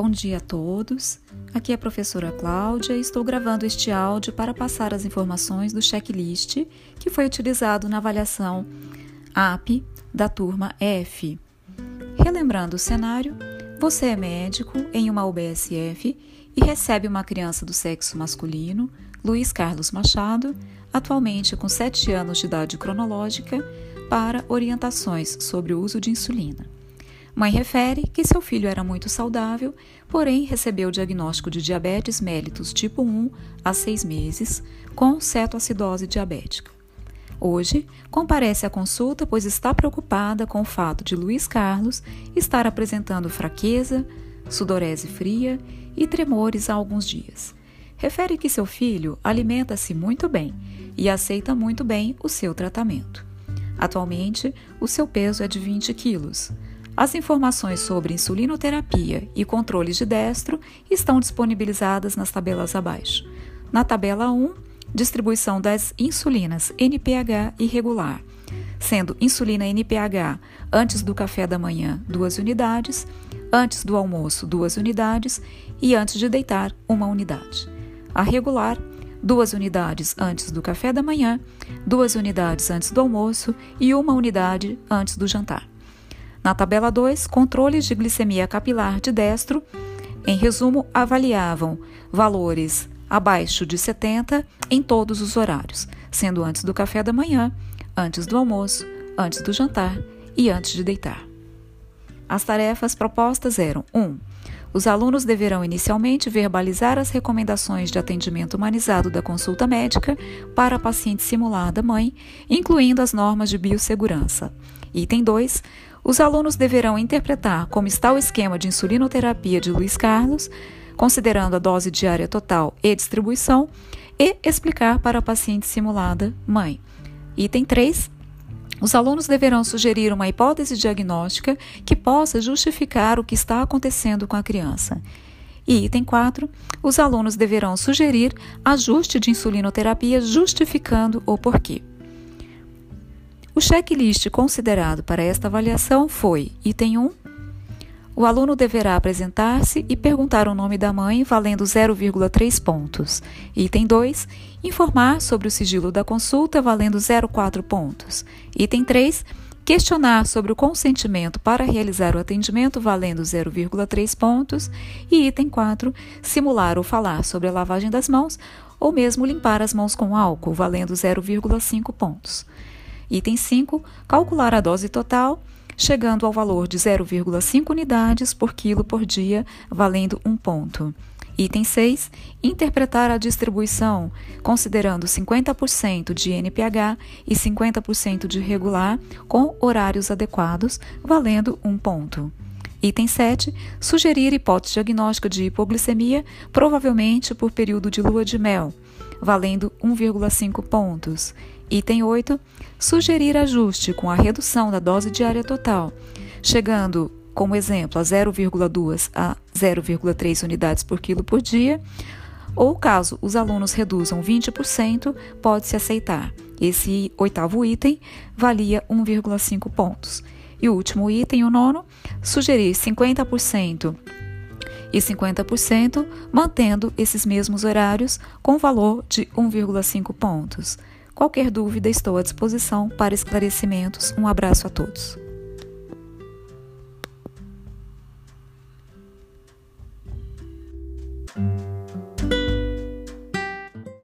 Bom dia a todos. Aqui é a professora Cláudia e estou gravando este áudio para passar as informações do checklist que foi utilizado na avaliação AP da turma F. Relembrando o cenário, você é médico em uma UBSF e recebe uma criança do sexo masculino, Luiz Carlos Machado, atualmente com 7 anos de idade cronológica, para orientações sobre o uso de insulina. Mãe refere que seu filho era muito saudável, porém recebeu o diagnóstico de diabetes mellitus tipo 1 há seis meses, com cetoacidose diabética. Hoje, comparece à consulta pois está preocupada com o fato de Luiz Carlos estar apresentando fraqueza, sudorese fria e tremores há alguns dias. Refere que seu filho alimenta-se muito bem e aceita muito bem o seu tratamento. Atualmente, o seu peso é de 20 quilos. As informações sobre insulinoterapia e controles de destro estão disponibilizadas nas tabelas abaixo. Na tabela 1, distribuição das insulinas NPH e regular, sendo insulina NPH antes do café da manhã, 2 unidades, antes do almoço, 2 unidades e antes de deitar, 1 unidade. A regular, 2 unidades antes do café da manhã, 2 unidades antes do almoço e 1 unidade antes do jantar. Na tabela 2, controles de glicemia capilar de destro, em resumo, avaliavam valores abaixo de 70 em todos os horários, sendo antes do café da manhã, antes do almoço, antes do jantar e antes de deitar. As tarefas propostas eram: 1. Um, os alunos deverão inicialmente verbalizar as recomendações de atendimento humanizado da consulta médica para a paciente simulada mãe, incluindo as normas de biossegurança. Item 2. Os alunos deverão interpretar como está o esquema de insulinoterapia de Luiz Carlos, considerando a dose diária total e distribuição, e explicar para a paciente simulada mãe. Item 3. Os alunos deverão sugerir uma hipótese diagnóstica que possa justificar o que está acontecendo com a criança. E item 4, os alunos deverão sugerir ajuste de insulinoterapia justificando o porquê. O checklist considerado para esta avaliação foi: item 1. O aluno deverá apresentar-se e perguntar o nome da mãe, valendo 0,3 pontos. Item 2. Informar sobre o sigilo da consulta, valendo 0,4 pontos. Item 3. Questionar sobre o consentimento para realizar o atendimento, valendo 0,3 pontos. E item 4. Simular ou falar sobre a lavagem das mãos, ou mesmo limpar as mãos com álcool, valendo 0,5 pontos. Item 5. Calcular a dose total, chegando ao valor de 0,5 unidades por quilo por dia, valendo 1 ponto. Item 6. Interpretar a distribuição, considerando 50% de NPH e 50% de regular, com horários adequados, valendo 1 ponto. Item 7. Sugerir hipótese diagnóstica de hipoglicemia, provavelmente por período de lua de mel, valendo 1,5 pontos. Item 8. Sugerir ajuste com a redução da dose diária total, chegando, como exemplo, a 0,2 a 0,3 unidades por quilo por dia, ou caso os alunos reduzam 20%, pode-se aceitar. Esse oitavo item valia 1,5 pontos. E o último item, o nono, sugerir 50% e 50%, mantendo esses mesmos horários com valor de 1,5 pontos. Qualquer dúvida, estou à disposição para esclarecimentos. Um abraço a todos.